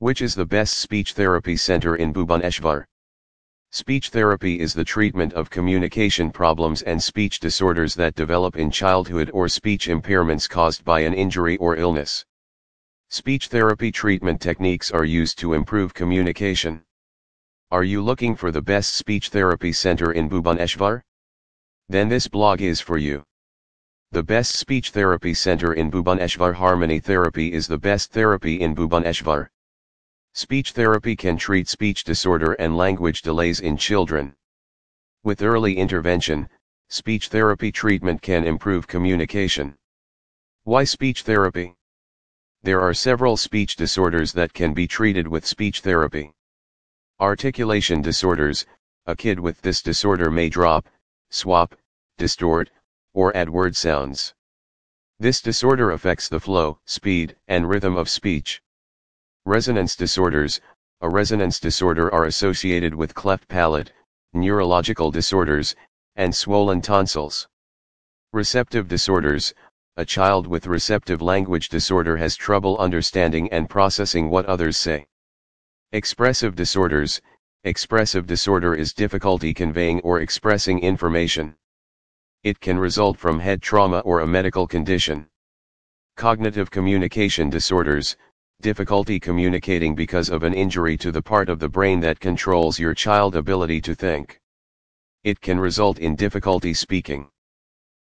Which is the best speech therapy center in Bhubaneswar? Speech therapy is the treatment of communication problems and speech disorders that develop in childhood or speech impairments caused by an injury or illness. Speech therapy treatment techniques are used to improve communication. Are you looking for the best speech therapy center in Bhubaneswar? Then this blog is for you. The best speech therapy center in Bhubaneswar Harmony Therapy is the best therapy in Bhubaneswar. Speech therapy can treat speech disorder and language delays in children. With early intervention, speech therapy treatment can improve communication. Why speech therapy? There are several speech disorders that can be treated with speech therapy. Articulation disorders, a kid with this disorder may drop, swap, distort, or add word sounds. This disorder affects the flow, speed, and rhythm of speech. Resonance disorders, a resonance disorder are associated with cleft palate, neurological disorders, and swollen tonsils. Receptive disorders, a child with receptive language disorder has trouble understanding and processing what others say. Expressive disorders, expressive disorder is difficulty conveying or expressing information. It can result from head trauma or a medical condition. Cognitive communication disorders, difficulty communicating because of an injury to the part of the brain that controls your child ability to think. It can result in difficulty speaking.